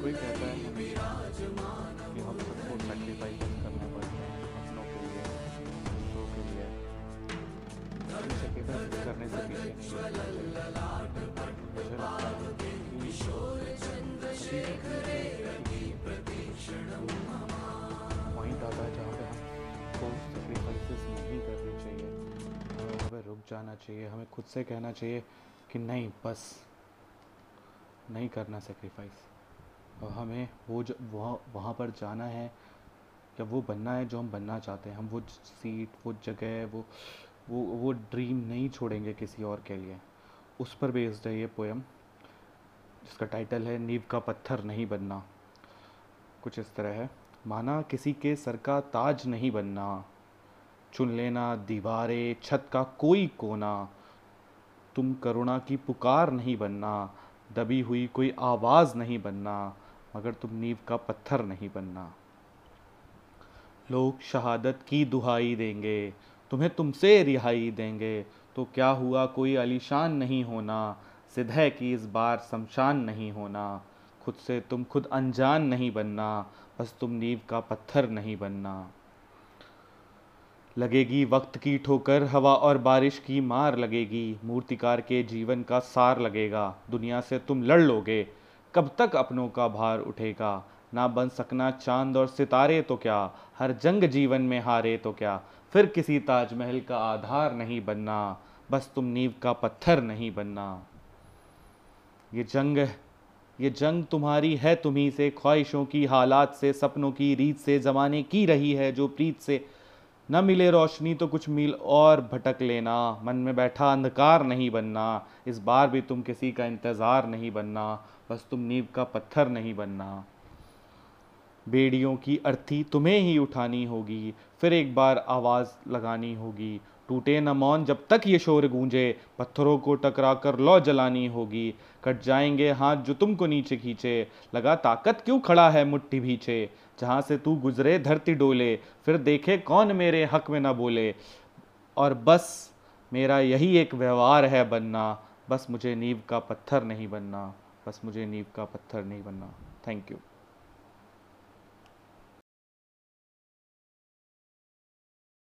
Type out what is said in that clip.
कोई कहता है कि हम सबको सेक्रीफाइस करना पड़ता है अपनों के लिए, दूसरों के लिए। सेक्रीफाइस करने से पीछे मुझे लगता है कि पॉइंट आता है जहाँ पे हमको सेक्रीफाइसेस नहीं करनी चाहिए। हमें रुक जाना चाहिए, हमें खुद से कहना चाहिए कि नहीं, बस नहीं करना सेक्रीफाइस हमें वो ज- वहाँ वहाँ पर जाना है, या वो बनना है जो हम बनना चाहते हैं। हम वो सीट, वो जगह, वो वो वो ड्रीम नहीं छोड़ेंगे किसी और के लिए। उस पर बेस्ड है ये पोएम जिसका टाइटल है, नींव का पत्थर नहीं बनना। कुछ इस तरह है। माना किसी के सर का ताज नहीं बनना। चुन लेना दीवारें, छत का कोई कोना। तुम करुणा की पुकार नहीं बनना। दबी हुई कोई आवाज़ नहीं बनना। मगर तुम नींव का पत्थर नहीं बनना। लोग शहादत की दुहाई देंगे, तुम्हें तुमसे रिहाई देंगे। तो क्या हुआ कोई अलीशान नहीं होना, सिद्ध है कि इस बार शमशान नहीं होना। खुद से तुम खुद अनजान नहीं बनना, बस तुम नींव का पत्थर नहीं बनना। लगेगी वक्त की ठोकर, हवा और बारिश की मार लगेगी। मूर्तिकार के जीवन का सार लगेगा, दुनिया से तुम लड़ लोगे। कब तक अपनों का भार उठेगा? ना बन सकना चाँद और सितारे तो क्या? हर जंग जीवन में हारे तो क्या? फिर किसी ताजमहल का आधार नहीं बनना। बस तुम नींव का पत्थर नहीं बनना। ये जंग ये जंग तुम्हारी है। तुम्ही से ख्वाहिशों की हालात से, सपनों की रीत से, जमाने की रही है जो प्रीत से न मिले रोशनी तो कुछ मिल और भटक लेना। मन में बैठा अंधकार नहीं बनना। इस बार भी तुम किसी का इंतज़ार नहीं बनना। बस तुम नींव का पत्थर नहीं बनना। बेड़ियों की अर्थी तुम्हें ही उठानी होगी। फिर एक बार आवाज़ लगानी होगी। टूटे न मौन, जब तक ये शोर गूंजे, पत्थरों को टकरा कर लौ जलानी होगी। कट जाएँगे हाथ जो तुमको नीचे खींचे, लगा ताकत क्यों खड़ा है मुट्ठी पीछे जहाँ से तू गुजरे धरती डोले, फिर देखे कौन मेरे हक में ना बोले। और बस, मेरा यही एक व्यवहार है बनना। बस मुझे नींव का पत्थर नहीं बनना। बस मुझे नींव का पत्थर नहीं बनना। Thank you